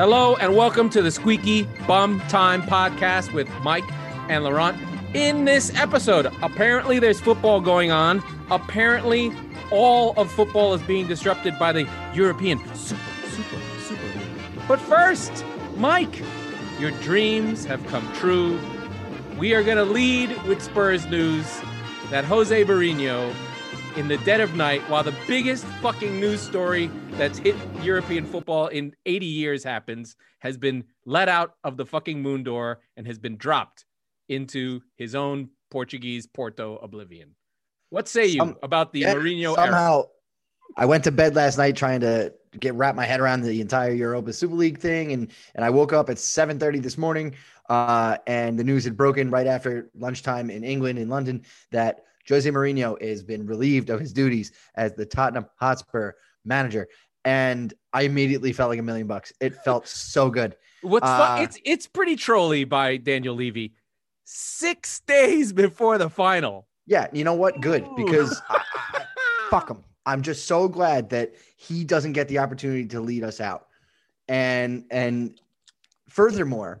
Hello and welcome to the Squeaky Bum Time podcast with Mike and Laurent. In this episode, apparently there's football going on. Apparently, all of football is being disrupted by the European Super, Super, Super League. But first, Mike, your dreams have come true. We are going to lead with Spurs news that Jose Mourinho in the dead of night while the biggest fucking news story that's hit European football in 80 years happens, has been let out of the fucking moon door and has been dropped into his own Portuguese Porto oblivion. What say you Some- about the Yeah, Mourinho era? somehow I went to bed last night trying to get wrap my head around the entire Europa Super League thing, and and I woke up at 7:30 this morning, uh, and the news had broken right after lunchtime in England in London that Jose Mourinho has been relieved of his duties as the Tottenham Hotspur manager, and I immediately felt like a million bucks. It felt so good. What's Uh, fu- it's it's pretty trolly by Daniel Levy. Six days before the final. Yeah, you know what? Good because I, I, fuck him. I'm just so glad that he doesn't get the opportunity to lead us out. And and furthermore,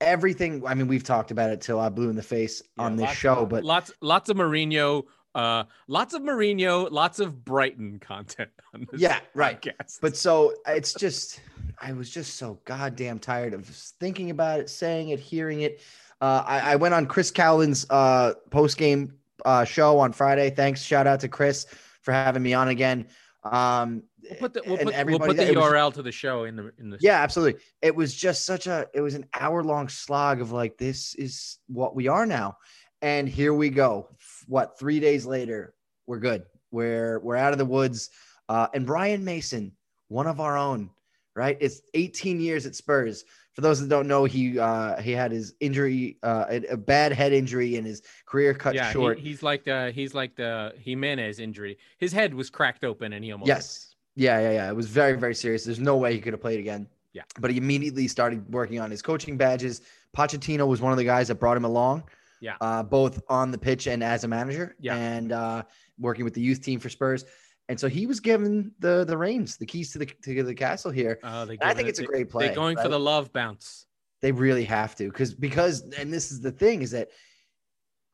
everything. I mean, we've talked about it till I blew in the face on this lots- show, but lots lots of Mourinho, uh, lots of Mourinho, lots of Brighton content on this. Yeah, right. podcast. but so it's just I was just so goddamn tired of thinking about it, saying it, hearing it. Uh, I, I went on Chris Cowlin's uh, post game uh, show on Friday. Thanks, shout out to Chris for having me on again. Um, we'll put the, we'll and put, we'll put the it was- URL to the show in the in the Yeah, absolutely. It was just such a it was an hour long slog of like this is what we are now. And here we go. What, 3 days later, we're good. We're we're out of the woods. Uh and Ryan Mason, one of our own, right? It's 18 years at Spurs. For those that don't know, he uh he had his injury uh a, a bad head injury and his career cut yeah, short. He, he's like the he's like the Jimenez injury. His head was cracked open and he almost Yes. Yeah, yeah, yeah. It was very, very serious. There's no way he could have played again. Yeah. But he immediately started working on his coaching badges. Pochettino was one of the guys that brought him along. Yeah. Uh, both on the pitch and as a manager. Yeah. And uh, working with the youth team for Spurs. And so he was given the the reins, the keys to the to the castle here. Oh, I think it- it's a great play. They're going for the love bounce. They really have to, because because and this is the thing is that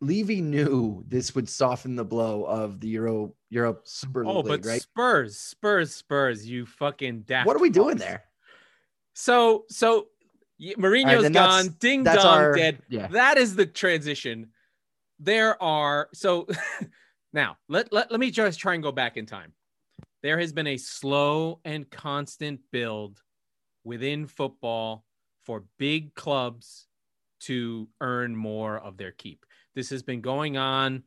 Levy knew this would soften the blow of the Euro Europe Super Oh, League, but right? Spurs, Spurs, Spurs, you fucking daft. What are we doing there? So, so Mourinho's that's- gone, ding dong, our- dead. yeah. That is the transition. There are so now let, let let me just try and go back in time. There has been a slow and constant build within football for big clubs to earn more of their keep. This has been going on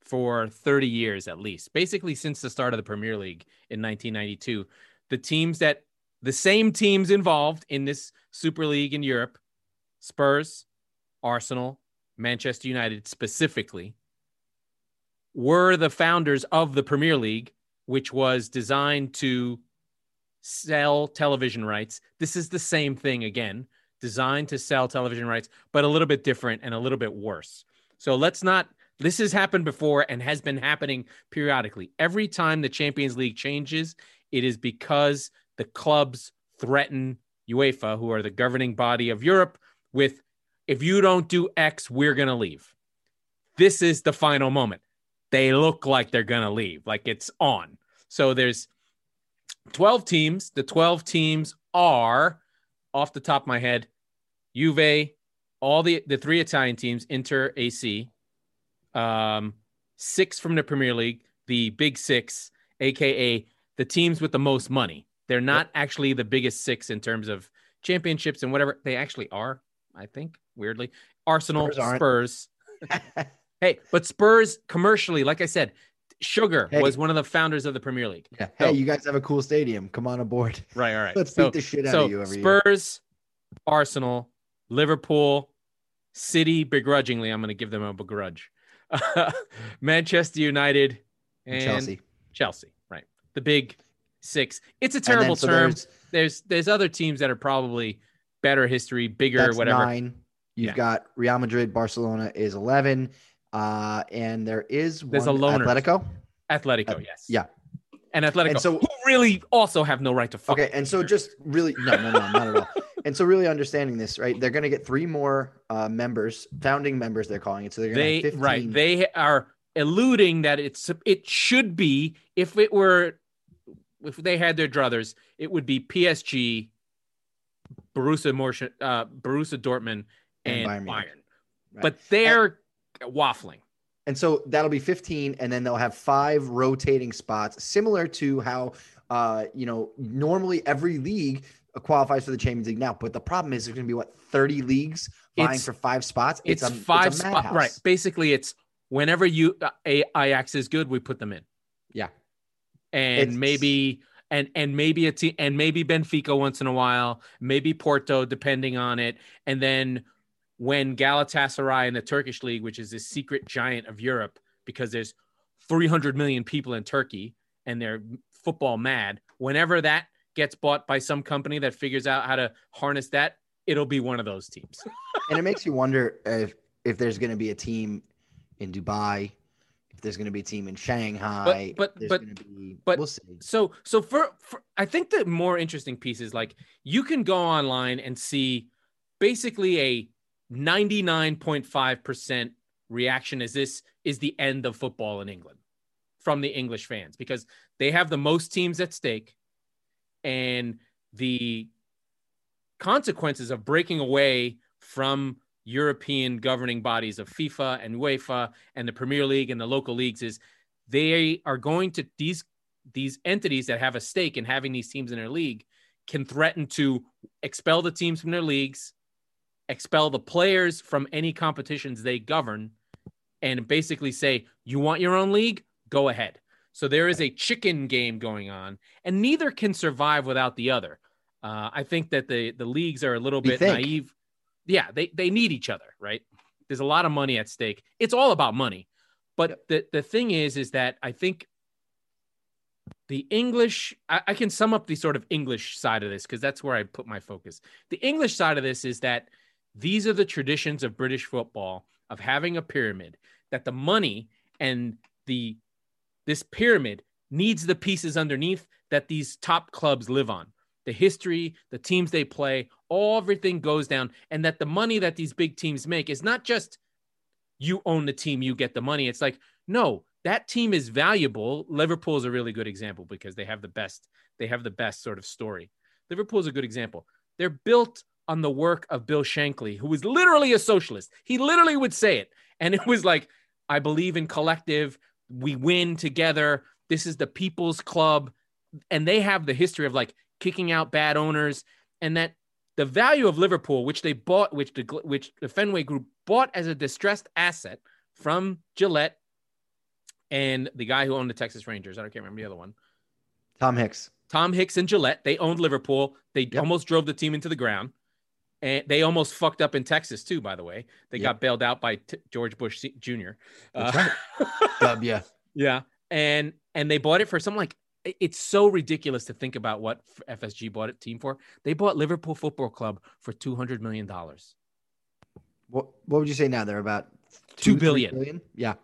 for 30 years at least, basically since the start of the Premier League in 1992. The teams that the same teams involved in this Super League in Europe, Spurs, Arsenal, Manchester United specifically, were the founders of the Premier League, which was designed to sell television rights. This is the same thing again, designed to sell television rights, but a little bit different and a little bit worse. So let's not, this has happened before and has been happening periodically. Every time the Champions League changes, it is because the clubs threaten UEFA, who are the governing body of Europe, with if you don't do X, we're going to leave. This is the final moment. They look like they're going to leave, like it's on. So there's 12 teams. The 12 teams are, off the top of my head, Juve, all the, the three Italian teams, Inter, AC, um, six from the Premier League, the big six, aka the teams with the most money. They're not actually the biggest six in terms of championships and whatever. They actually are, I think, weirdly. Arsenal, Spurs. Spurs. Hey, but Spurs commercially, like I said, Sugar Hey. was one of the founders of the Premier League. Yeah. So- Hey, you guys have a cool stadium. Come on aboard. Right, all right. Let's so, beat the shit out so of you every year. Spurs, Arsenal, Liverpool, City, begrudgingly, I'm going to give them a begrudge. Manchester United, and Chelsea. Chelsea, right? The big six. It's a then, terrible so term. there's- There's there's other teams that are probably better history, bigger, whatever. nine. You've Yeah. got Real Madrid, Barcelona is 11. Uh, and there is There's a loner. Atletico. Atletico, Uh, yes. yeah. and Atletico, And so- who really also have no right to fuck. Okay, and so just really no, no, no, not at all. And so really understanding this, right? They're going to get three more uh, members, founding members. They're calling it. So they're going they to 15. right they are alluding that it's it should be if it were if they had their druthers it would be PSG Borussia Morsh- uh Borussia Dortmund and, And Bayern Bayern, Right. but they're waffling And so that'll be 15, and then they'll have five rotating spots, similar to how, uh, you know, normally every league qualifies for the Champions League now. But the problem is, there's going to be what 30 leagues vying It's- for five spots. it's, a, five spots right basically it's whenever you uh, a Ajax is good we put them in Yeah. and It's- maybe and and maybe a team and maybe Benfica once in a while, maybe Porto depending on it, and then when Galatasaray in the Turkish league, which is this secret giant of Europe, because there's 300 million people in Turkey and they're football mad. Whenever that gets bought by some company that figures out how to harness that, it'll be one of those teams. and it makes you wonder if if there's going to be a team in Dubai, if there's going to be a team in Shanghai, but- there's but- be, but- we'll see. So so for, for I think the more interesting piece is like you can go online and see basically a 99.5% reaction is this is the end of football in England from the English fans because they have the most teams at stake and the consequences of breaking away from European governing bodies of FIFA and UEFA and the Premier League and the local leagues is they are going to these these entities that have a stake in having these teams in their league can threaten to expel the teams from their leagues, expel the players from any competitions they govern, and basically say, you want your own league? Go ahead. So there is a chicken game going on, and neither can survive without the other. Uh, I think that the the leagues are a little You bit think? naive. Yeah, they they need each other, right? There's a lot of money at stake. It's all about money. But the the thing is, is that I think the English, I, I can sum up the sort of English side of this because that's where I put my focus. The English side of this is that these are the traditions of British football of having a pyramid, that the money and the this pyramid needs the pieces underneath that these top clubs live on. The history, the teams they play, all everything goes down, and that the money that these big teams make is not just you own the team, you get the money. It's like, no, that team is valuable. Liverpool is a really good example because they have the best, they have the best sort of story. Liverpool is a good example. They're built on the work of Bill Shankly, who was literally a socialist. He literally would say it. And it was like, I believe in collective. We win together. This is the people's club. And they have the history of like kicking out bad owners and that the value of Liverpool, which they bought, which the which the Fenway Group bought as a distressed asset from Gillett and the guy who owned the Texas Rangers. I don't can't remember the other one. Tom Hicks. Tom Hicks and Gillett. They owned Liverpool. They Yep. almost drove the team into the ground. And they almost fucked up in Texas too, by the way. They Yep. got bailed out by t- George Bush Jr. That's Uh, W. yeah, and and they bought it for something like it's so ridiculous to think about what FSG bought it team for. They bought Liverpool Football Club for two hundred million dollars. What, what would you say now? They're about two billion. billion? Yeah.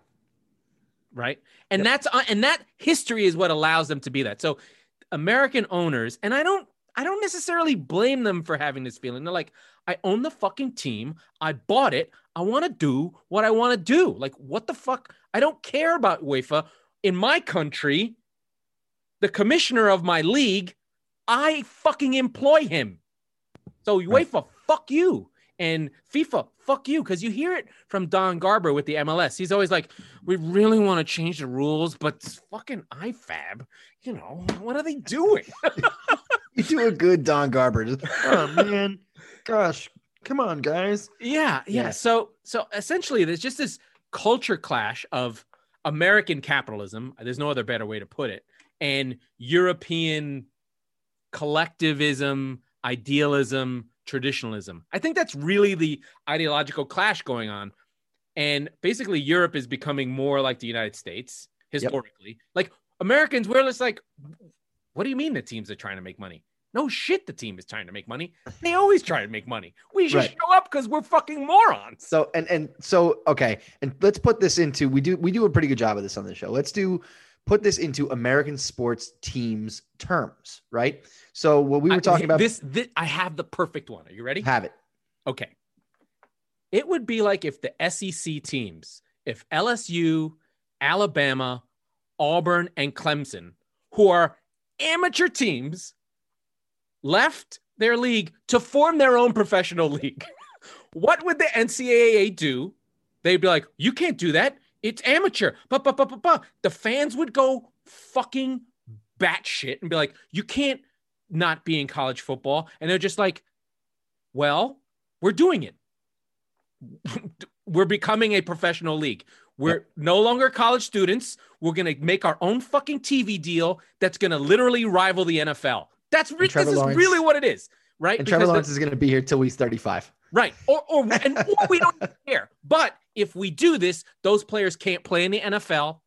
right? And Yep. that's uh, and that history is what allows them to be that. So American owners, and I don't I don't necessarily blame them for having this feeling. They're like, I own the fucking team. I bought it. I want to do what I want to do. Like, what the fuck? I don't care about UEFA. In my country, the commissioner of my league, I fucking employ him. So. UEFA, fuck you. And FIFA, fuck you. Because you hear it from Don Garber with the MLS. He's always like, we really want to change the rules, but fucking IFAB, you know, what are they doing? You do a good Don Garber. Just, oh, man. Gosh. Come on, guys. yeah, yeah. Yeah. So so essentially there's just this culture clash of American capitalism, there's no other better way to put it, and European collectivism, idealism, traditionalism. I think that's really the ideological clash going on. And basically Europe is becoming more like the United States historically. Like Americans, we're just like, what do you mean the teams are trying to make money? No shit, the team is trying to make money. They always try to make money. We should Right. show up because we're fucking morons. So and and so okay, and let's put this into we do we do a pretty good job of this on the show. Let's do put this into American sports teams terms, right? So what we were I- talking about, this, this, I have the perfect one. Are you ready? have it. Okay. It would be like if the SEC teams, if LSU, Alabama, Auburn, and Clemson, who are amateur teams, left their league to form their own professional league. what would the NCAA do? They'd be like, you can't do that. It's amateur. But, but, but, but, but. The fans would go fucking batshit and be like, you can't not be in college football. And they're just like, well, we're doing it. we're becoming a professional league. We're no longer college students. We're going to make our own fucking TV deal that's going to literally rival the NFL. That's re- this Trevor is really what it is, right? And Trevor Because the- Lawrence is going to be here till he's 35. Right. Or or and or we don't care. But if we do this, those players can't play in the NFL.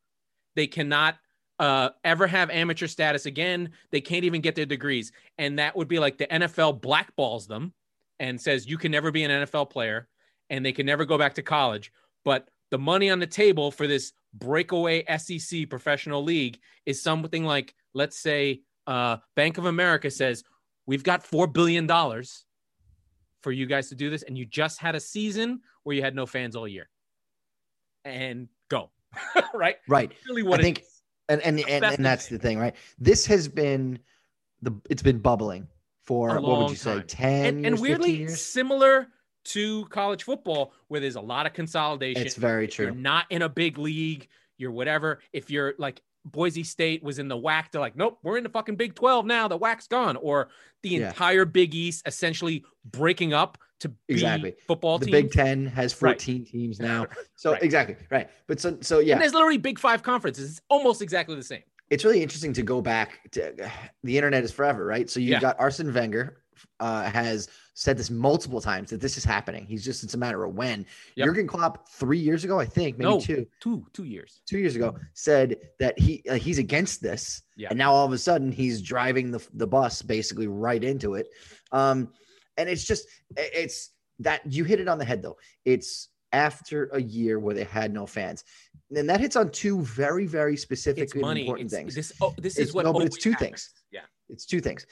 They cannot uh, ever have amateur status again. They can't even get their degrees. And that would be like the NFL blackballs them and says you can never be an NFL player and they can never go back to college. But the money on the table for this breakaway SEC professional league is something like, let's say, uh, Bank of America says, We've got $4 billion for you guys to do this. And you just had a season where you had no fans all year. And go. right? Right. Really what I think- is. And and, and, That's and the that's thing. the thing, right? This has been the it's been bubbling for A what would you say, 10 and, and years, 15 weirdly years? similar to college football where there's a lot of consolidation. It's very You're true. not in a big league. You're whatever. If you're like Boise State was in the WAC. they're like, nope, we're in the fucking Big 12 now. The WAC's gone. Or the Yeah. entire Big East essentially breaking up to be Exactly. football The teams. Big 10 has Right. 14 teams now. So Right. exactly, right. But so so yeah, And there's literally Big Five conferences. It's almost exactly the same. it's really interesting to go back to the internet is forever, right? So you've Yeah. got Arsene Wenger uh, has said this multiple times that this is happening. He's just it's a matter of when. Yep. Jurgen Klopp, three years ago, I think, maybe No. two, Two two years. two years ago, said that he like, he's against this, Yeah. and now all of a sudden he's driving the the bus basically right into it. Um, and it's just it's that you hit it on the head though. It's after a year where they had no fans, and that hits on two very very specific It's money. important It's, things. this oh, this It's- is what no, but it's two happens. things. Yeah. it's two things.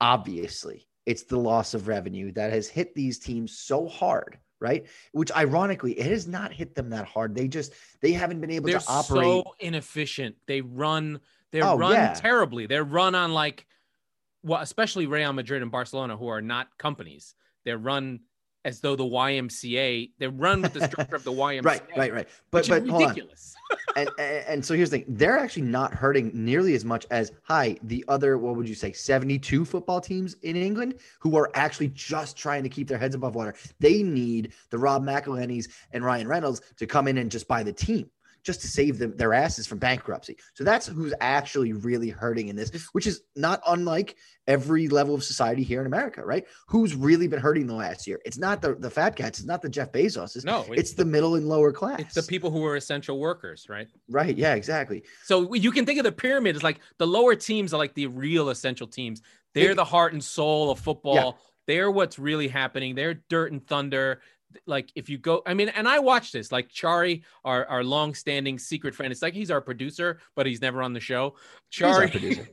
Obviously, it's the loss of revenue that has hit these teams so hard, right? Which ironically, it has not hit them that hard. They just they haven't been able They're to operate. so inefficient. They run. They Oh, run yeah. terribly. They're run on like, well, especially Real Madrid and Barcelona, who are not companies. They're run as though the YMCA. They run with the structure of the YMCA. right, right, right. But but is hold on. ridiculous. and, and and so here's the thing they're actually not hurting nearly as much as hi the other what would you say 72 football teams in england who are actually just trying to keep their heads above water they need the rob mcelhenneys and ryan reynolds to come in and just buy the team just to save them their asses from bankruptcy so that's who's actually really hurting in this which is not unlike every level of society here in america right who's really been hurting the last year it's not the, the fat cats it's not the jeff bezos no, it's the middle and lower class it's the people who are essential workers, right? right yeah exactly So you can think of the pyramid as like the lower teams are like the real essential teams. They're the heart and soul of football. They're what's really happening. They're dirt and thunder. Like if you go, I mean, and I watch this. Like Chari, our our long-standing secret friend. It's like he's our producer, but he's never on the show. Chari, producer.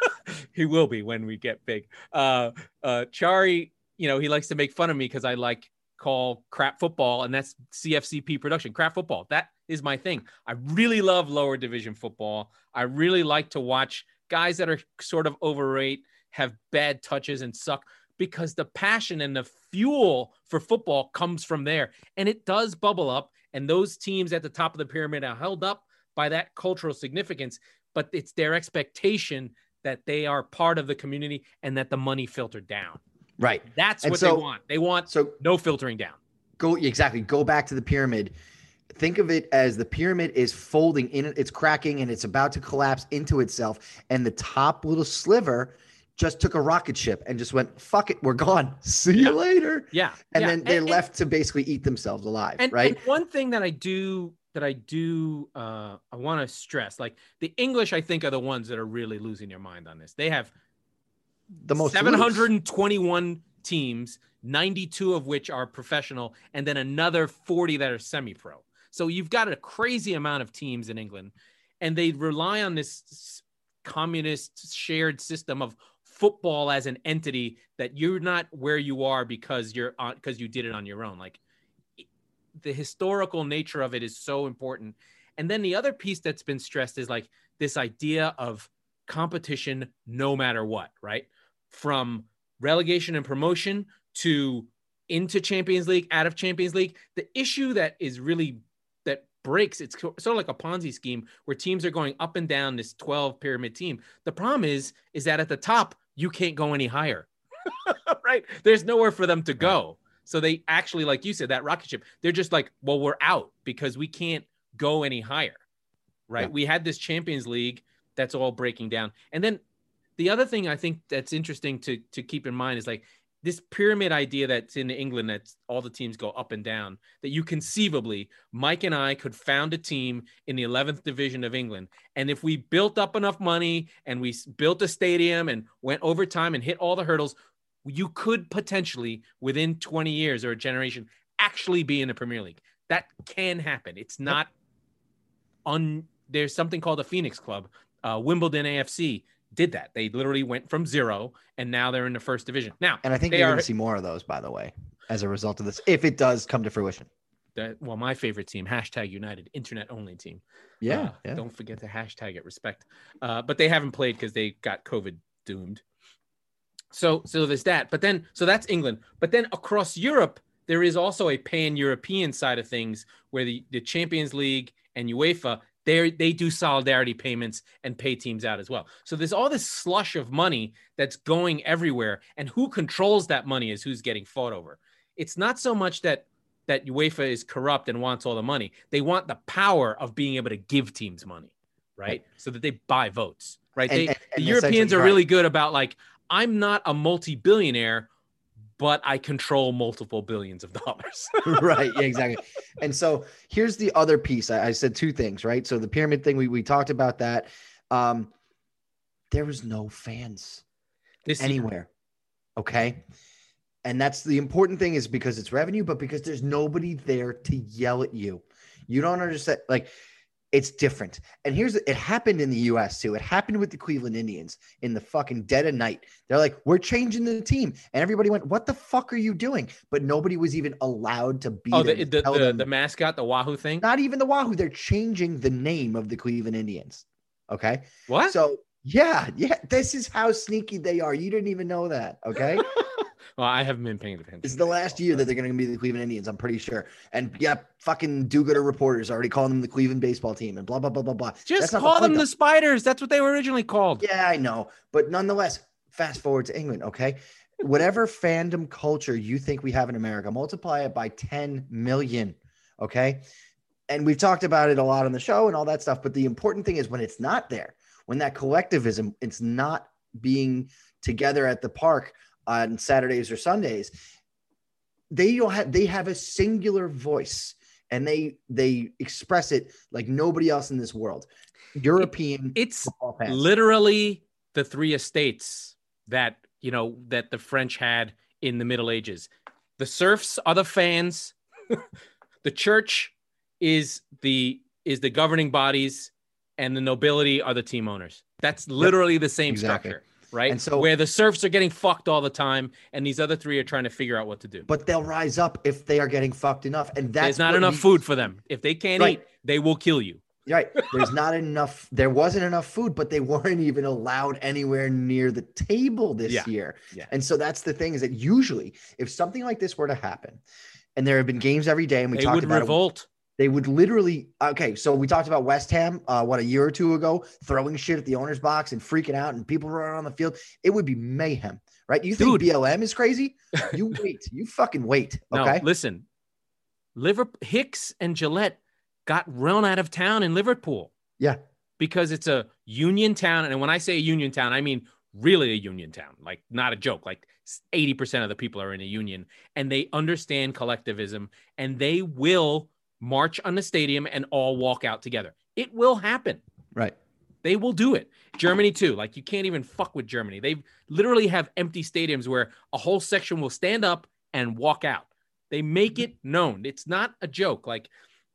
he will be when we get big. Uh, uh, Chari, you know, he likes to make fun of me because I like call crap football, and that's CFCP production. Crap football. That is my thing. I really love lower division football. I really like to watch guys that are sort of overrate, have bad touches, and suck because the passion and the fuel for football comes from there, and it does bubble up. And those teams at the top of the pyramid are held up by that cultural significance, but it's their expectation that they are part of the community and that the money filtered down. Right. That's And what so- they want. They want So no filtering down. go exactly. Go back to the pyramid. Think of it as the pyramid is folding in, it's cracking, and it's about to collapse into itself. And the top little sliver just took a rocket ship and just went, "Fuck it, we're gone. See you Yeah. later." Yeah. And yeah. then they're and, left to basically eat themselves alive, And, right? and one thing that I do that I do uh I want to stress, like the English, I think are the ones that are really losing their mind on this. They have the most to lose. 721 teams, 92 of which are professional, and then another 40 that are semi-pro. So you've got a crazy amount of teams in England. and they rely on this communist shared system of football as an entity that you're not where you are because you're on because you did it on your own. Like the historical nature of it is so important. And then the other piece that's been stressed is like this idea of competition no matter what right? From relegation and promotion to into champions league out of champions league the issue that is really that breaks it's sort of like a ponzi scheme where teams are going up and down this 12 pyramid team. The problem is is that at the top you can't go any higher. Right? There's nowhere for them to go. So they actually like you said that rocket ship they're just like well we're out because we can't go any higher. Right? Yeah. we had this champions league that's all breaking down. And then the other thing i think that's interesting to to keep in mind is like this pyramid idea that's in england that all the teams go up and down that you conceivably mike and i could found a team in the 11th division of england. And if we built up enough money and we built a stadium and went overtime and hit all the hurdles you could potentially within 20 years or a generation actually be in the premier league. That can happen. It's not un there's something called a phoenix club uh, wimbledon afc did that they literally went from zero and now they're in the first division now And I think you're are- going to see more of those, by the way, as a result of this, if it does come to fruition. the, well my favorite team hashtag united internet only team Yeah. Uh, yeah. Don't forget to hashtag it respect. Uh, but they haven't played because they got COVID doomed. So so there's that. But then so that's England. But then across Europe, there is also a pan-European side of things where the, the Champions League and UEFA they they do solidarity payments and pay teams out as well. So there's all this slush of money that's going everywhere, and who controls that money is who's getting fought over. It's not so much that that UEFA is corrupt and wants all the money. They want the power of being able to give teams money, right? So that they buy votes, right? And- they, and- the Europeans are right. really good about like, I'm not a multi-billionaire, but I control multiple billions of dollars. right. Yeah, exactly. And so here's the other piece. I, I said two things, right? So the pyramid thing, we, we talked about that. Um, there was no fans this anywhere. Okay. And that's the important thing is because it's revenue, but because there's nobody there to yell at you. You don't understand. Like, it's different. And here's it happened in the US too. It happened with the Cleveland Indians in the fucking dead of night. They're like, we're changing the team. And everybody went, What the fuck are you doing? But nobody was even allowed to be Oh, the the, the, the mascot, the Wahoo thing. not even the Wahoo. They're changing the name of the Cleveland Indians. Okay. What? So yeah, yeah, this is how sneaky they are. You didn't even know that. Okay. well, I haven't been paying attention. This is the last year that they're going to be the Cleveland Indians. I'm pretty sure. And yeah, fucking do-gooder reporters already calling them the Cleveland baseball team and blah blah blah blah blah. Just call them point, the Spiders. That's what they were originally called. Yeah, I know, but nonetheless, fast forward to England. Okay, whatever fandom culture you think we have in America, multiply it by 10 million. Okay, and we've talked about it a lot on the show and all that stuff. But the important thing is when it's not there, when that collectivism, it's not being together at the park on Saturdays or Sundays. They don't have they have a singular voice and they they express it like nobody else in this world. European It's literally the three estates that you know that the French had in the Middle Ages. The serfs are the fans. the church is the is the governing bodies, and the nobility are the team owners. That's literally the same exactly. structure, right? And so- where the serfs are getting fucked all the time, and these other three are trying to figure out what to do. but they'll rise up if they are getting fucked enough. And that's There's not enough food for them. If they can't Right. eat, they will kill you. Right. There's not enough. There wasn't enough food, but they weren't even allowed anywhere near the table this Yeah. year. Yeah. And so that's the thing is that usually, if something like this were to happen, and there have been games every day, and we they talked would about it, revolt. They would literally. Okay, so we talked about West Ham, uh, what a year or two ago, throwing shit at the owner's box and freaking out, and people running on the field. It would be mayhem, right? You think Dude. BLM is crazy? You wait. You fucking wait. No, Okay. listen. Liverpool Hicks and Gillett got run out of town in Liverpool Yeah. because it's a union town. And when I say a union town, I mean really a union town, like not a joke. Like 80% of the people are in a union and they understand collectivism and they will march on the stadium and all walk out together. It will happen. Right. They will do it. Germany too. Like you can't even fuck with Germany. They literally have empty stadiums where a whole section will stand up and walk out. They make it known. It's not a joke. Like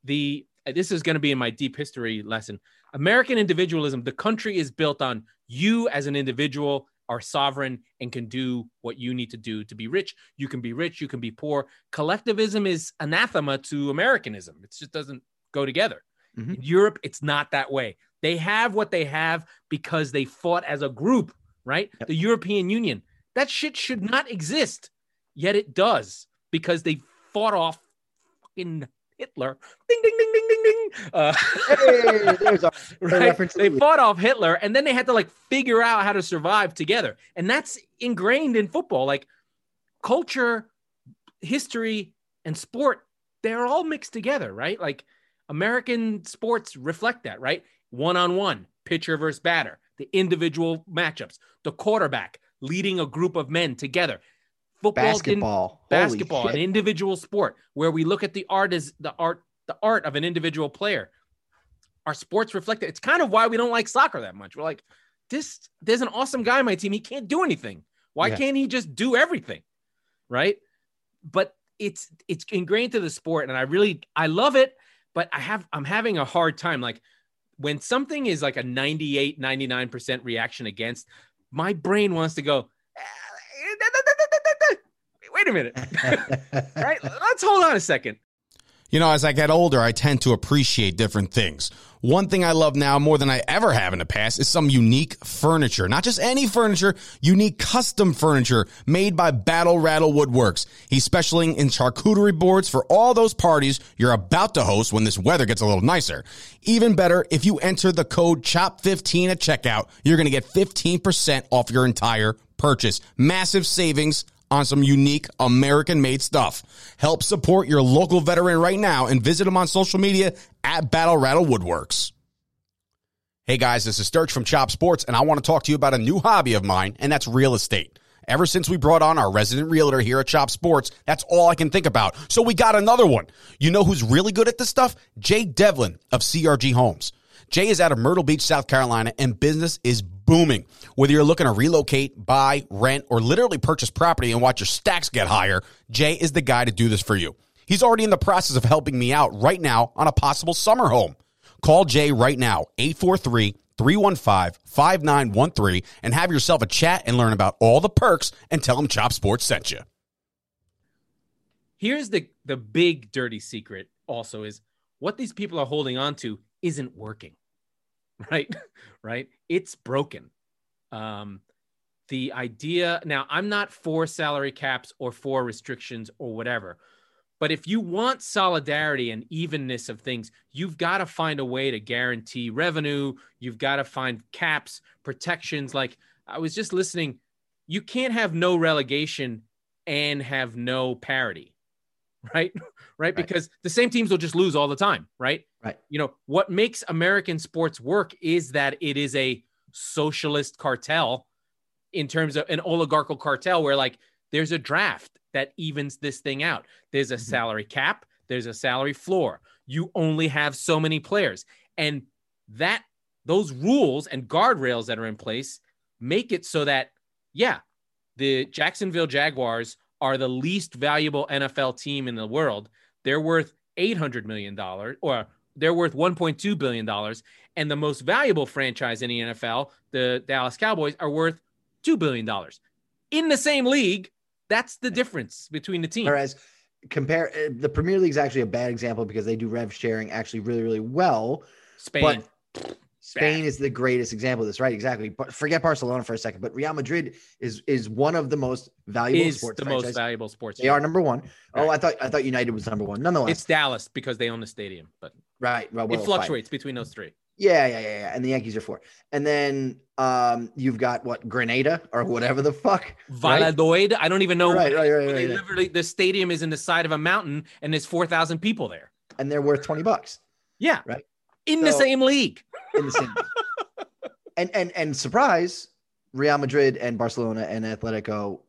the this is going to be in my deep history lesson. American individualism, the country is built on you as an individual are sovereign and can do what you need to do to be rich. You can be rich, you can be poor. Collectivism is anathema to Americanism. It just doesn't go together. Mm-hmm. In Europe, it's not that way. They have what they have because they fought as a group, right? Yep. The European Union. That shit should not exist. Yet it does because they fought off fucking Hitler. Ding, ding, ding, ding, ding, ding. Uh, hey, there's a, right? They fought off Hitler and then they had to like figure out how to survive together. And that's ingrained in football. Like culture, history, and sport, they're all mixed together, right? Like American sports reflect that, right? One on one, pitcher versus batter, the individual matchups, the quarterback leading a group of men together football basketball. In, basketball an individual sport where we look at the art as the art the art of an individual player. Our sports reflect it it's kind of why we don't like soccer that much. We're like this there's an awesome guy on my team. He can't do anything. Why yeah. can't he just do everything? Right? But it's it's ingrained to the sport and i really i love it but i have i'm having a hard time. Like when something is like a 98 99% reaction against my brain wants to go wait a minute. right? Let's hold on a second. You know, as I get older, I tend to appreciate different things. One thing I love now more than I ever have in the past is some unique furniture. Not just any furniture, unique custom furniture made by Battle Rattle Woodworks. He's specializing in charcuterie boards for all those parties you're about to host when this weather gets a little nicer. Even better, if you enter the code CHOP15 at checkout, you're going to get 15% off your entire purchase. Massive savings on some unique American made stuff. Help support your local veteran right now and visit them on social media at Battle Rattle Woodworks. Hey guys, this is Sturch from Chop Sports, and I want to talk to you about a new hobby of mine, and that's real estate. Ever since we brought on our resident realtor here at Chop Sports, that's all I can think about. So we got another one. You know who's really good at this stuff? Jay Devlin of CRG Homes. Jay is out of Myrtle Beach, South Carolina, and business is booming. Whether you're looking to relocate, buy, rent, or literally purchase property and watch your stacks get higher, Jay is the guy to do this for you. He's already in the process of helping me out right now on a possible summer home. Call Jay right now, 843 315 5913, and have yourself a chat and learn about all the perks and tell him Chop Sports sent you. Here's the, the big dirty secret also is what these people are holding on to isn't working right right it's broken um the idea now i'm not for salary caps or for restrictions or whatever but if you want solidarity and evenness of things you've got to find a way to guarantee revenue you've got to find caps protections like i was just listening you can't have no relegation and have no parity right? right? Right. Because the same teams will just lose all the time. Right. Right. You know, what makes American sports work is that it is a socialist cartel in terms of an oligarchical cartel where like there's a draft that evens this thing out. There's a mm-hmm. salary cap, there's a salary floor. You only have so many players. And that those rules and guardrails that are in place make it so that, yeah, the Jacksonville Jaguars are the least valuable NFL team in the world. They're worth $800 million or they're worth $1.2 billion. And the most valuable franchise in the NFL, the Dallas Cowboys, are worth $2 billion. In the same league, that's the difference between the teams. Whereas compare uh, the Premier League is actually a bad example because they do rev sharing actually really, really well. Spain. But Spain is the greatest example of this, right? Exactly. But forget Barcelona for a second. But Real Madrid is is one of the most valuable is sports. The most valuable sports. They are number one. Oh, right. Oh, I thought I thought United was number one. Nonetheless, it's Dallas because they own the stadium. But right, well, it fluctuates between those three. Yeah, yeah, yeah, yeah. And the Yankees are four. And then um, you've got what Granada or whatever the fuck. Valladolid. Right? I don't even know. Right, right, right. right, right. Literally, the stadium is in the side of a mountain, and there's four thousand people there. And they're worth twenty bucks. Yeah. Right. In so, the same league. In the same. and and and surprise, Real Madrid and Barcelona and Atletico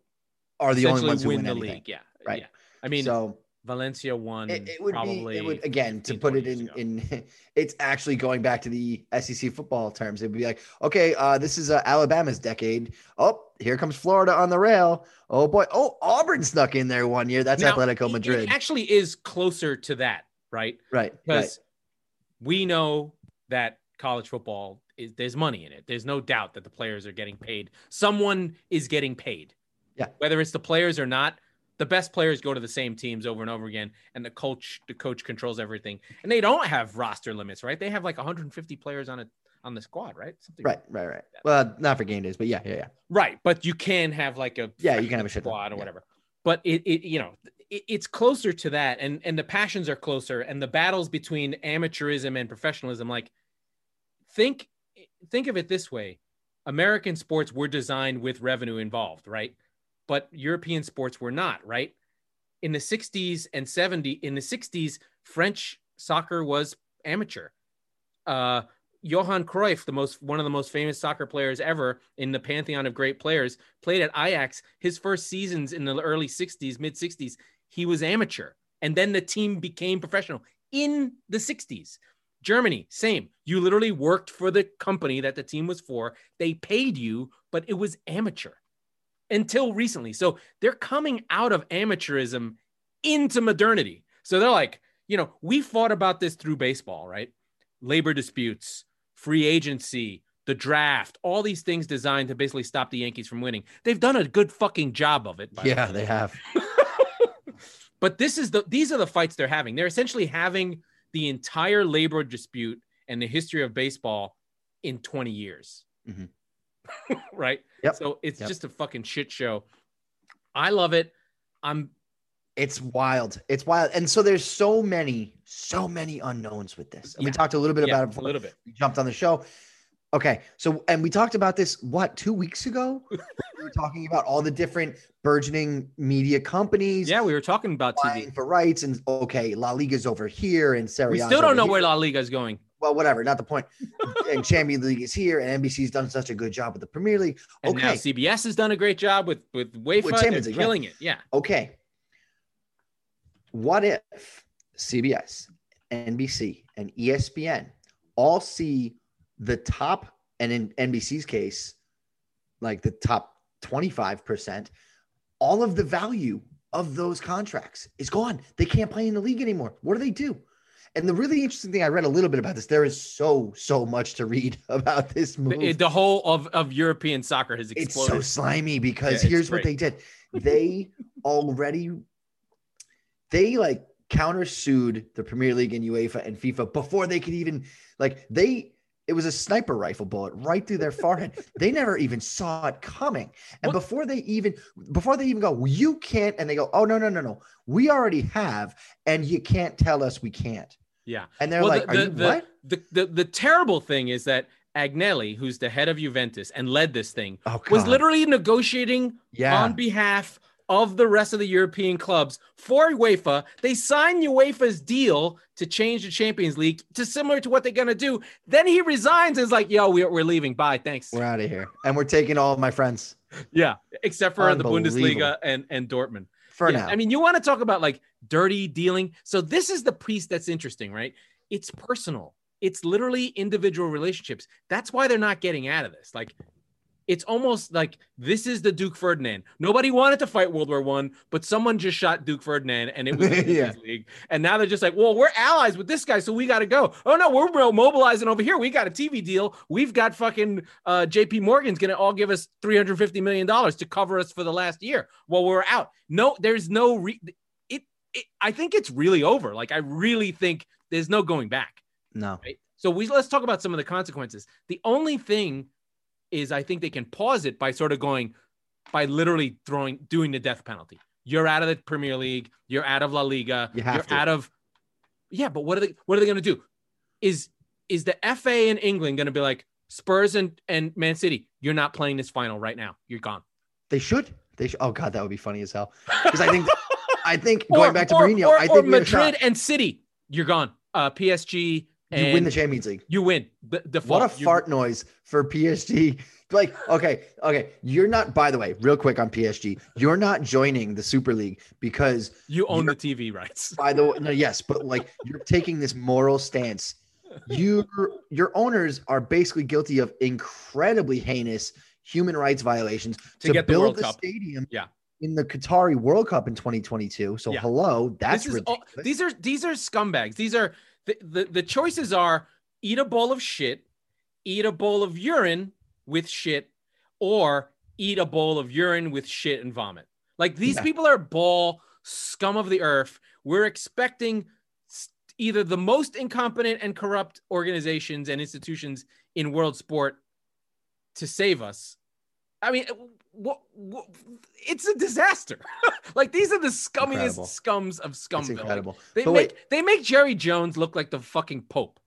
are the only ones who win, win the anything. league. Yeah, right. Yeah. I mean, so Valencia won. It, it would probably be. It would again to put it in in. It's actually going back to the SEC football terms. It would be like, okay, uh, this is uh, Alabama's decade. Oh, here comes Florida on the rail. Oh boy. Oh, Auburn snuck in there one year. That's now, Atletico Madrid. It actually is closer to that, right? Right. Because right. we know that college football is there's money in it. There's no doubt that the players are getting paid. Someone is getting paid. Yeah. Whether it's the players or not, the best players go to the same teams over and over again, and the coach the coach controls everything. And they don't have roster limits, right? They have like 150 players on a on the squad, right? Something Right, right, right. Well, not for game days, but yeah, yeah, yeah. Right, but you can have like a Yeah, you can have a shit squad or yeah. whatever. But it, it you know, it, it's closer to that, and and the passions are closer, and the battles between amateurism and professionalism. Like, think think of it this way: American sports were designed with revenue involved, right? But European sports were not, right? In the '60s and '70s, in the '60s, French soccer was amateur. Uh, Johan Cruyff, the most one of the most famous soccer players ever in the pantheon of great players, played at Ajax. His first seasons in the early 60s, mid 60s, he was amateur. And then the team became professional in the 60s. Germany, same. You literally worked for the company that the team was for. They paid you, but it was amateur until recently. So they're coming out of amateurism into modernity. So they're like, you know, we fought about this through baseball, right? Labor disputes, free agency, the draft, all these things designed to basically stop the Yankees from winning. They've done a good fucking job of it. the Yeah, way. they have. But this is the these are the fights they're having. They're essentially having the entire labor dispute and the history of baseball in 20 years. Mhm. right? Yep. So it's Yep. just a fucking shit show. I love it. I'm It's wild. It's wild. And so there's so many, so many unknowns with this. And Yeah. we talked a little bit yeah, about it a little bit. we jumped on the show. Okay. So, and we talked about this, what, two weeks ago? we were talking about all the different burgeoning media companies Yeah, we were talking about TV. for rights. And okay, La Liga's over here and Serie We still don't know here. where La Liga is going. Well, whatever, not the point. and Champions League is here, and NBC's done such a good job with the Premier League. And now Okay. CBS has done a great job with with UEFA. With Champions League, right. killing it. Yeah. okay, what if CBS, NBC, and ESPN all see the top, and in NBC's case, like the top 25%, all of the value of those contracts is gone. They can't play in the league anymore. What do they do? And the really interesting thing, I read a little bit about this. There is so, so much to read about this move. The, the whole of, of European soccer has exploded. it's so slimy because Yeah, here's what they did they already they like countersued the premier league and uefa and fifa before they could even like they it was a sniper rifle bullet right through their forehead. They never even saw it coming. And What- before they even before they even go well, you can't and they go oh no no no no. We already have and you can't tell us we can't. Yeah. and they're Well, like the, the, you the, what? The, the the terrible thing is that Agnelli, who's the head of Juventus and led this thing, oh was literally negotiating yeah. on behalf of the rest of the European clubs for UEFA. They signed UEFA's deal to change the Champions League to similar to what they're gonna do. Then he resigns and is like, "Yo, we're, we're leaving. Bye, thanks." we're out of here and we're taking all of my friends Yeah, except for the Bundesliga and and Dortmund. for Yeah, now I mean, you want to talk about like dirty dealing. So this is the piece that's interesting, right? It's personal. It's literally individual relationships. That's why they're not getting out of this. Like, it's almost like this is the Duke Ferdinand. Nobody wanted to fight World War One, but someone just shot Duke Ferdinand, and it was the Yeah. League. And now they're just like, well, we're allies with this guy, so we got to go. Oh no, we're mobilizing over here. We got a TV deal. We've got fucking uh, J.P. Morgan's gonna all give us three hundred fifty million dollars to cover us for the last year while we're out. No, there's no re- it, it. I think it's really over. Like I really think there's no going back. no Right? So we let's talk about some of the consequences. The only thing is I think they can pause it by sort of going by literally throwing doing the death penalty. You're out of the Premier League, you're out of La Liga, You to. out of Yeah, but what are they what are they going to do? Is is the FA in England going to be like Spurs and and Man City, you're not playing this final right now. You're gone. They should. They should. Oh god, that would be funny as hell. Because I think, I think going Or- back to or- Mourinho, or, I think we have a shot. Madrid and City, you're gone. Uh PSG You win the Champions League. you win. The, the What a fart noise for PSG. Like, okay, okay, you're not. By the way, real quick on PSG, you're not joining the Super League because, You own the TV rights. by the way, no, yes, but like you're taking this moral stance. You, your owners are basically guilty of incredibly heinous human rights violations To get the build World the Cup. stadium. Yeah. In the Qatari World Cup in 2022. So Yeah. hello, that's this is all, these are these are scumbags. These are the, the the choices are eat a bowl of shit eat a bowl of urine with shit or eat a bowl of urine with shit and vomit. Like these Yeah. people are ball scum of the earth. We're expecting either the most incompetent and corrupt organizations and institutions in world sport to save us. I mean, what, what it's a disaster. like these are the scummiest Incredible. scums of scumville. incredible. They But make wait. they make Jerry Jones look like the fucking pope.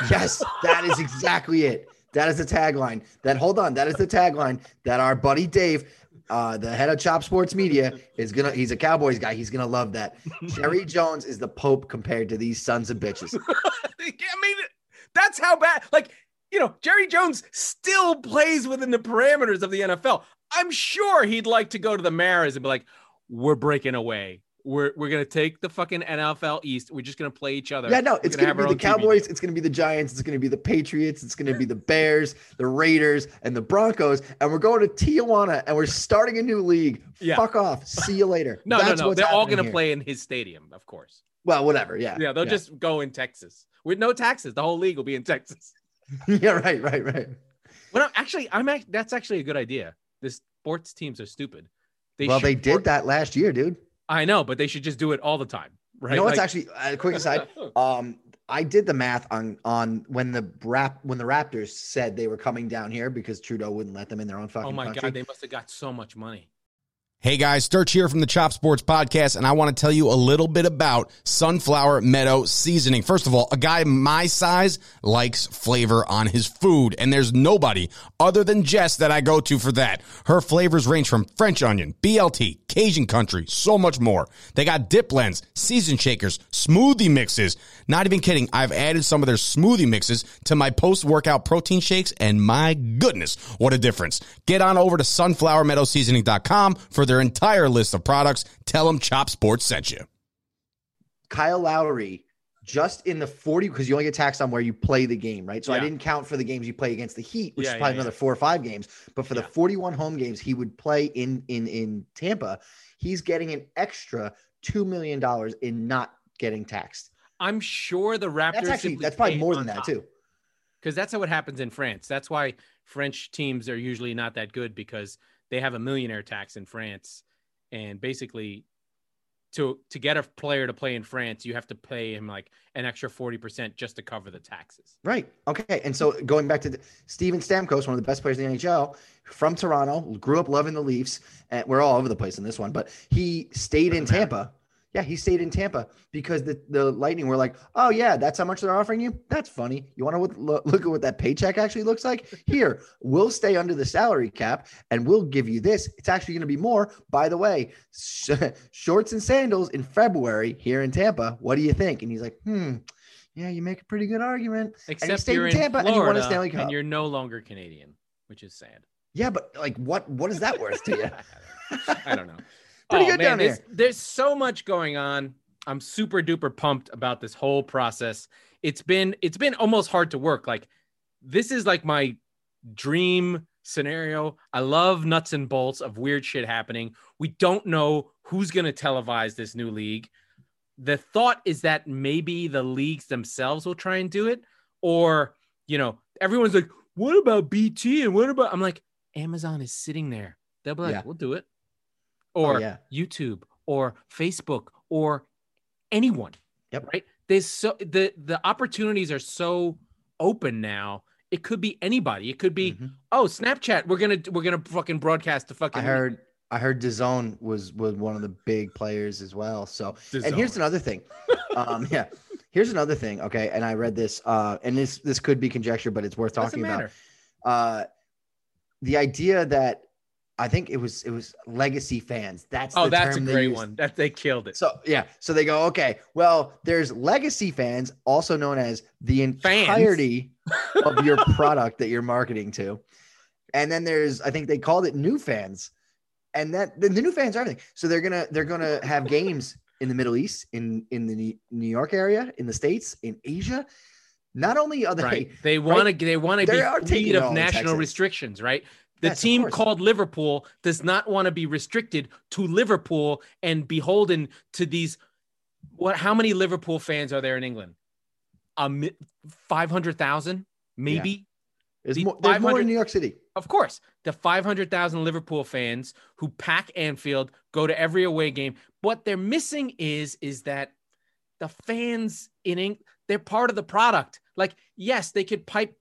Yes, that is exactly it. That is the tagline. That hold on, that is the tagline that our buddy Dave, uh, the head of Chop Sports Media, is gonna. He's a Cowboys guy. He's gonna love that. Jerry Jones is the Pope compared to these sons of bitches. I mean, that's how bad. Like, you know, Jerry Jones still plays within the parameters of the NFL. I'm sure he'd like to go to the Maras and be like, "We're breaking away. We're we're gonna take the fucking NFL East. We're just gonna play each other. Yeah, no, it's gonna be the own TV Cowboys. It's gonna be the Giants. It's gonna be the Patriots. It's gonna be the Bears, the Raiders, and the Broncos. And we're going to Tijuana, and we're starting a new league. Yeah. Fuck off. See you later. No, That's no, no. They're all gonna here. play in his stadium, of course. Well, whatever. Yeah. Yeah, they'll just go in Texas with no taxes. The whole league will be in Texas. yeah. Right. Right. Right. Well, actually, I'm act- that's actually a good idea. The sports teams are stupid. They well, they did work- that last year, dude. I know, but they should just do it all the time, right? You know what's Like- actually a quick aside? Um, I did the math on on when the rap when the Raptors said they were coming down here because Trudeau wouldn't let them in their own fucking Oh my country. god, they must have got so much money. Hey guys, Sturch here from the Chop Sports Podcast, and I want to tell you a little bit about Sunflower Meadow Seasoning. First of all, a guy my size likes flavor on his food, and there's nobody other than Jess that I go to for that. Her flavors range from French onion, BLT, Cajun country, so much more. They got dip blends, season shakers, smoothie mixes. Not even kidding, I've added some of their smoothie mixes to my post workout protein shakes, and my goodness, what a difference. Get on over to sunflowermeadowseasoning.com for their entire list of products. Tell them Chop Sports sent you. Kyle Lowry just in the 40 because you only get taxed on where you play the game, right? So I didn't count for the games you play against the Heat, which Yeah, is probably yeah, another four or five games. But for the 41 home games he would play in in in Tampa, he's getting an extra two million dollars in not getting taxed. I'm sure the Raptors. That's actually that's probably more on than that top. too. because that's how it happens in France. That's why French teams are usually not that good because they have a millionaire tax in France, and basically, to to get a player to play in France, you have to pay him like an extra forty percent just to cover the taxes. Right. Okay. And so going back to the, Steven Stamkos, one of the best players in the NHL, from Toronto, grew up loving the Leafs, and we're all over the place in this one, but he stayed in. Tampa. Yeah, he stayed in Tampa because the, the Lightning were like, oh, yeah, that's how much they're offering you. That's funny. You want to look, look at what that paycheck actually looks like? Here, we'll stay under the salary cap and we'll give you this. It's actually going to be more. By the way, sh- shorts and sandals in February here in Tampa. What do you think? And he's like, hmm, yeah, you make a pretty good argument. Except stayed you're in in Tampa and Florida you won a Stanley Cup. and you're no longer Canadian, which is sad. Yeah, but like, what what is that worth to you? I don't know. Pretty Oh, good down there's. There's so much going on. I'm super duper pumped about this whole process. It's been it's been almost hard to work. Like this is like my dream scenario. I love nuts and bolts of weird shit happening. We don't know who's going to televise this new league. The thought is that maybe the leagues themselves will try and do it or, you know, everyone's like, "What about BT and what about?" I'm like, "Amazon is sitting there. They'll be like, Yeah. "We'll do it." Oh, Or yeah. YouTube or Facebook or anyone. Yep. Right. There's so the the opportunities are so open now. It could be anybody. It could be Mhm. oh Snapchat. We're gonna we're gonna fucking broadcast the fucking. I heard I heard DAZN was was one of the big players as well. So and here's another thing. Um, yeah, here's another thing. Okay, and I read this, uh, and this this could be conjecture, but it's worth talking about. Uh, the idea that I think it was it was legacy fans. That's Oh, the that's a great one. That they killed it. So yeah, so they go okay. Well, there's legacy fans, also known as the entirety of your product that you're marketing to, and then there's I think they called it new fans, and that the, the new fans are everything. So they're gonna they're gonna have games in the Middle East, in in the New- York area, in the states, in Asia. Not only are they right. They want to. They want to be taking of national Texas. restrictions. Right. The Yes, team called Liverpool does not want to be restricted to Liverpool and beholden to these. What? How many Liverpool fans are there in England? Um, five hundred thousand, maybe. There's The more. There's more 500 in New York City. Of course, the 500,000 Liverpool fans who pack Anfield, go to every away game. What they're missing is is that the fans in Eng- they're part of the product. Like, yes, they could pipe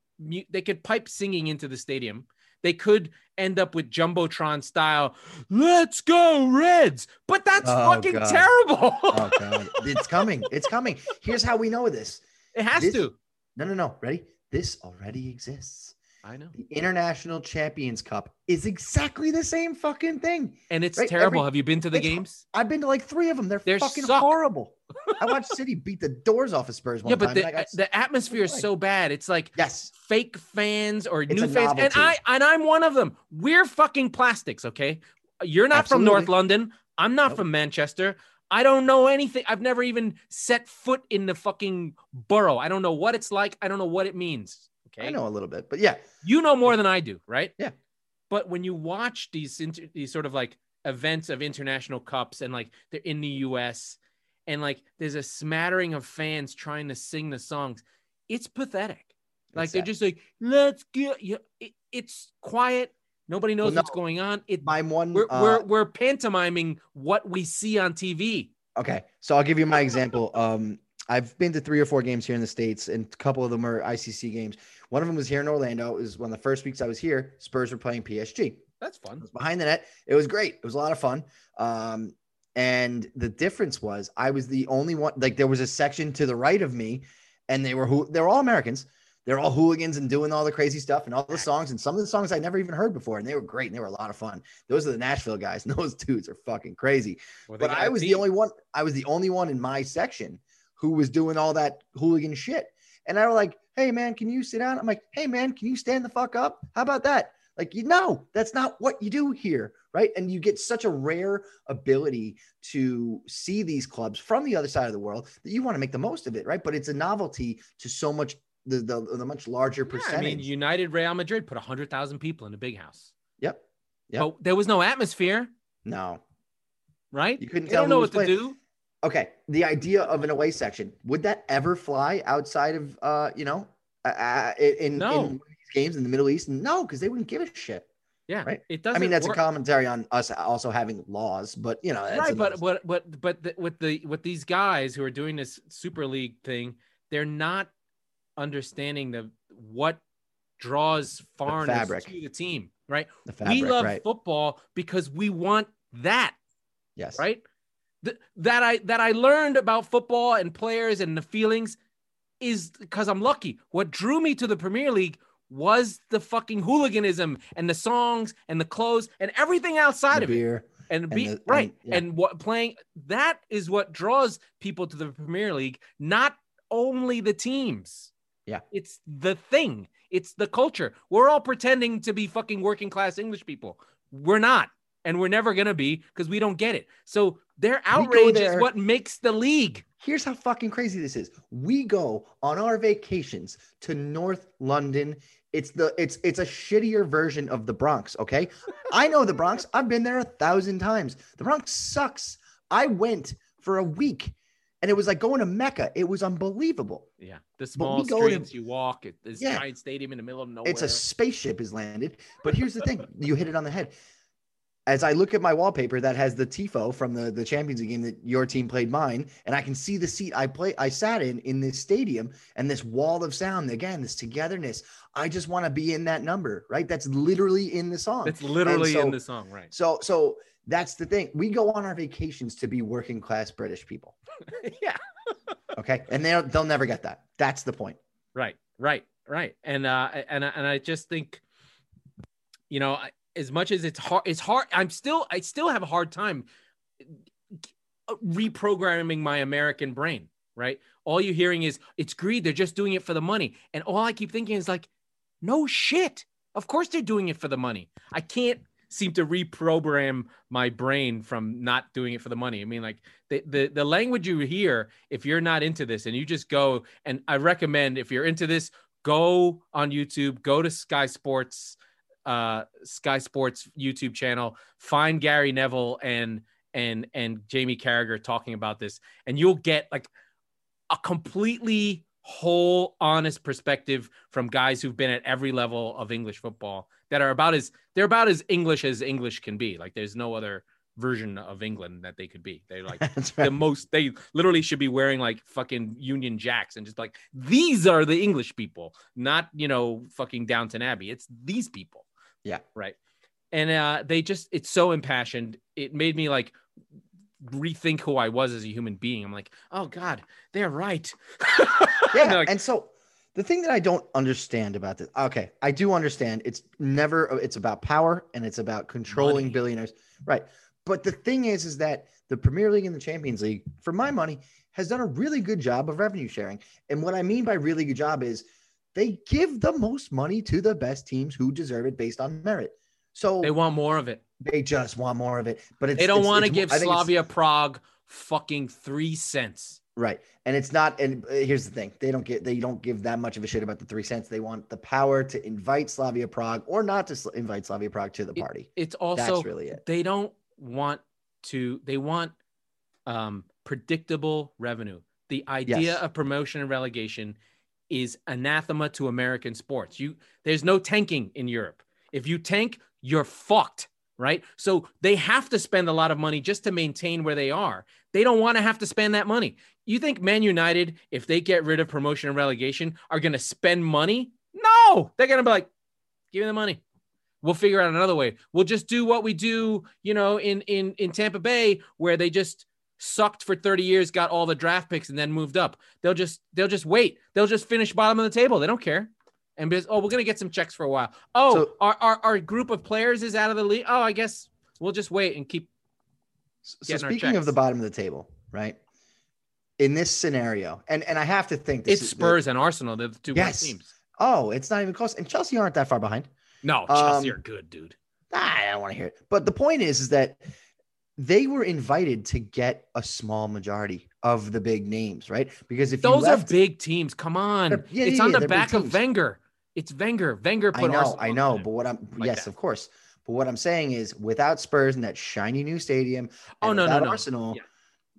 they could pipe singing into the stadium. They could end up with jumbotron style. Let's go Reds, but that's Oh, fucking God. terrible. Oh god, it's coming. It's coming. Here's how we know this. it has This- to. No, no, no. Ready? This already exists. I know, The International Champions Cup is exactly the same fucking thing. and it's Right, terrible. every- Have you been to the games? I've been to like three of them. They're, They're fucking suck. horrible. I watched City beat the doors off of Spurs one Yeah, time. but the, got- the atmosphere is so bad. It's like yes, fake fans or It's new fans, and. I and I'm one of them. We're fucking plastics, okay? You're not from North London. I'm not Nope. from Manchester. I don't know anything. I've never even set foot in the fucking borough. I don't know what it's like. I don't know what it means. Okay, I know a little bit, but yeah, you know more than I do, right? Yeah. But when you watch these inter- these sort of like events of international cups and like they're in the U.S. and like there's a smattering of fans trying to sing the songs, it's pathetic. Like It's they're just like, let's get you. It, it's quiet. Nobody knows Well, what's going on. It my one. we're, uh, we're we're pantomiming what we see on TV. Okay, so I'll give you my example. Um, I've been to three or four games here in the states, and a couple of them are ICC games. One of them was here in Orlando. It was one of the first weeks I was here. Spurs were playing PSG. That's fun. was behind the net. It was great. It was a lot of fun. Um, and the difference was I was the only one. Like there was a section to the right of me, and they were who they were all Americans. They're all hooligans and doing all the crazy stuff and all the songs. And some of the songs I never even heard before, and they were great and they were a lot of fun. Those are the Nashville guys, and those dudes are fucking crazy Well, but I was the only one. I was the only one in my section who was doing all that hooligan shit. And I was like, "Hey man, can you sit down?" I'm like, "Hey man, can you stand the fuck up? How about that?" Like, you know, that's not what you do here, right? And you get such a rare ability to see these clubs from the other side of the world that you want to make the most of it, right? But it's a novelty to so much the the, the much larger Yeah, I percentage. mean, United Real Madrid put hundred thousand people in a big house. yep. Yep. But there was no atmosphere, No. right? You couldn't They tell don't know what to do. okay the idea of an away section would that ever fly outside of uh you know uh, uh, in, No. in one of these games in the middle east no because they wouldn't give a shit Yeah, Right. It doesn't. I mean that's work. a commentary on us also having laws but you know right but what, but but the, with the with these guys who are doing this super league thing they're not understanding the what draws foreigners fabric. to the team right the fabric, we love right football because we want that yes right Th- that i that i learned about football and players and the feelings is because i'm lucky what drew me to the premier league was the fucking hooliganism and the songs and the clothes and everything outside the of it. beer and be the- and- right yeah. and what playing that is what draws people to the premier league not only the teams. Yeah. it's the thing. It's the culture. We're all pretending to be fucking working class english people. We're not and we're never gonna be because we don't get it. So their outrage is what makes the league. Here's how fucking crazy this is. We go on our vacations to north london it's the it's it's a shittier version of the bronx okay? I know the bronx. I've been there a thousand times. The bronx sucks. I went for a week and it was like going to mecca. It was unbelievable. Yeah the small go to- streets you walk it this Yeah. giant stadium in the middle of nowhere it's a spaceship has landed. But here's the thing. You hit it on the head as I look at my wallpaper that has the tifo from the the Champions League game that your team played mine, and I can see the seat I play I sat in in this stadium and this wall of sound again, this togetherness. I just want to be in that number, right? That's literally in the song. it's literally so- in the song right so so that's the thing. We go on our vacations to be working class British people, yeah okay? And they they'll never get that. That's the point. Right, right, right. And uh, and and I just think, you know, I- as much as it's hard, it's hard. I'm still, I still have a hard time uh, reprogramming my American brain. Right. All you're hearing is it's greed. They're just doing it for the money. And all I keep thinking is like, no shit. Of course they're doing it for the money. I can't seem to reprogram my brain from not doing it for the money. I mean, like the, the the language you hear if you're not into this and you just go and I recommend if you're into this, go on YouTube, go to Sky Sports, uh Sky Sports YouTube channel, find Gary Neville and and and Jamie Carragher talking about this, and you'll get like a completely whole honest perspective from guys who've been at every level of English football that are about as they're about as English as English can be. Like there's no other version of England that they could be. They're like That's the most they literally should be wearing like fucking Union Jacks and just like these are the English people, not you know fucking Downton Abbey. It's these people. Yeah. Right. And uh they just it's so impassioned. It made me like rethink who I was as a human being. I'm like, oh God, they're right. Yeah. Like- and so the thing that I don't understand about this, okay, I do understand it's never, it's about power and it's about controlling Money. billionaires. Right. But the thing is, is that the Premier League and the Champions League, for my money, has done a really good job of revenue sharing. And what I mean by really good job is they give the most money to the best teams who deserve it based on merit. So they want more of it. they just want more of it. But it's, They don't want to give I think it's- Slavia Prague fucking three cents. Right. And it's not and uh, here's the thing. They don't get they don't give that much of a shit about the 3 cents. They want the power to invite Slavia Prague or not to invite Slavia Prague to the party. It's also That's really it. they don't want to they want um predictable revenue the idea Yes. of promotion and relegation is anathema to american sports. You there's no tanking in europe. If you tank you're fucked right? So they have to spend a lot of money just to maintain where they are. They don't want to have to spend that money. You think man united if they get rid of promotion and relegation are going to spend money? No! They're going to be like give me the money. We'll figure out another way. We'll just do what we do, you know, in in in Tampa Bay, where they just sucked for 30 years, got all the draft picks, and then moved up. They'll just they'll just wait. They'll just finish bottom of the table. They don't care. And because, oh, we're gonna get some checks for a while. Oh, So- our, our our group of players is out of the league. Oh, I guess we'll just wait and keep. So speaking of the bottom of the table, right? In this scenario, and and I have to think this It's is the- Spurs and Arsenal. They're the two Yes. teams. oh, it's not even close. And Chelsea aren't that far behind. No, Chelsea Um, are good, dude. I don't want to hear it. But the point is, is that they were invited to get a small majority of the big names, right? Because if you Those left, are big teams. Come on, yeah, it's yeah, on yeah, the back of. Wenger. It's Wenger. Wenger I know, Arsenal I know, but what I'm like yes, that. of course. But what I'm saying is, without Spurs in that shiny new stadium, Oh, no, no, no. Arsenal,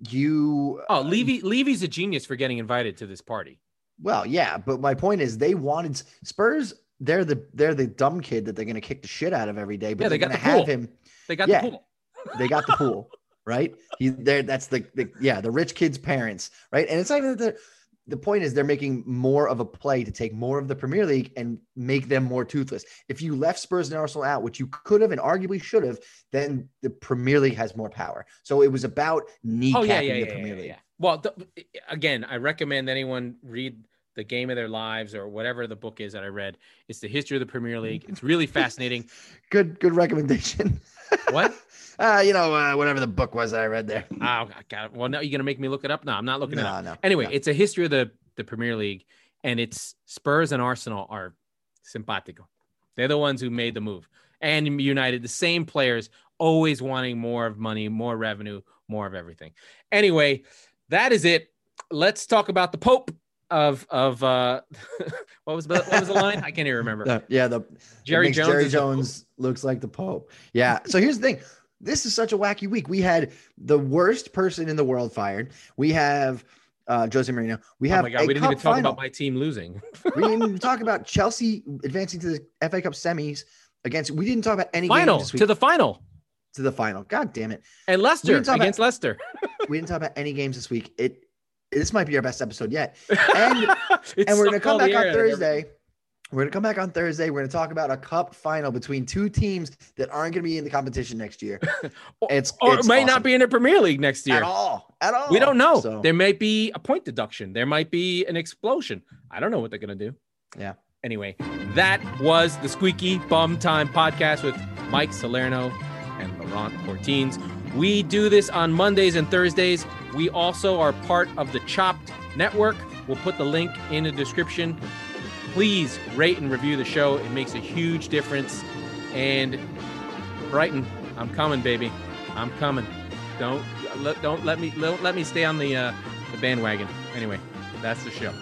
you Oh, uh, Levy Levy's a genius for getting invited to this party. Well, yeah, but my point is, they wanted Spurs. They're the they're the dumb kid that they're going to kick the shit out of every day. But Yeah, they they're got going to the have him. They got Yeah. the pool. They got the pool, right? He there. That's the, the yeah the rich kid's parents, right? And it's not even that the point is they're making more of a play to take more of the Premier League and make them more toothless. If you left Spurs and Arsenal out, which you could have and arguably should have, then the Premier League has more power. So it was about kneecapping Oh yeah, yeah, the yeah, Premier yeah, League. yeah. Well, th- again, I recommend anyone read the game of their lives or whatever the book is that I read. It's the history of the Premier League. It's really fascinating. Good, good recommendation. What? uh, you know, uh, whatever the book was that I read there. Oh, I got it. Well, now you're gonna make me look it up. No, I'm not looking it up. No, no. Anyway, no. it's a history of the the Premier League, and it's Spurs and Arsenal are simpatico. They're the ones who made the move, and United, the same players, always wanting more of money, more revenue, more of everything. Anyway, that is it. Let's talk about the Pope of of uh, what was the, what was the line? I can't even remember. The- yeah, the Jerry Jones. Jerry Jones looks like the Pope. Yeah. So here's the thing. This is such a wacky week. We had the worst person in the world fired. We have uh Jose Mourinho. We have. Oh my god, we didn't even talk final. about my team losing. we didn't even talk about Chelsea advancing to the FA Cup semis against. We didn't talk about any final games this week to the final, to the final. God damn it. and Leicester didn't about- against Leicester. We didn't talk about any games this week. It this might be our best episode yet. And- and we're gonna come back on out of everything. Thursday. We're gonna come back on Thursday. We're gonna talk about a cup final between two teams that aren't gonna be in the competition next year. It's or it's it might awesome. not be in the Premier League next year. at all. At all. We don't know. So, There might be a point deduction. There might be an explosion. I don't know what they're going to do. Yeah. Anyway, that was the Squeaky Bum Time podcast with Mike Salerno and Laurent Portines. We do this on Mondays and Thursdays. We also are part of the Chopped Network. We'll put the link in the description. Please rate and review the show. It makes a huge difference. And Brighton, I'm coming, baby. I'm coming. Don't let don't let me don't let me stay on the uh, the bandwagon. Anyway, that's the show.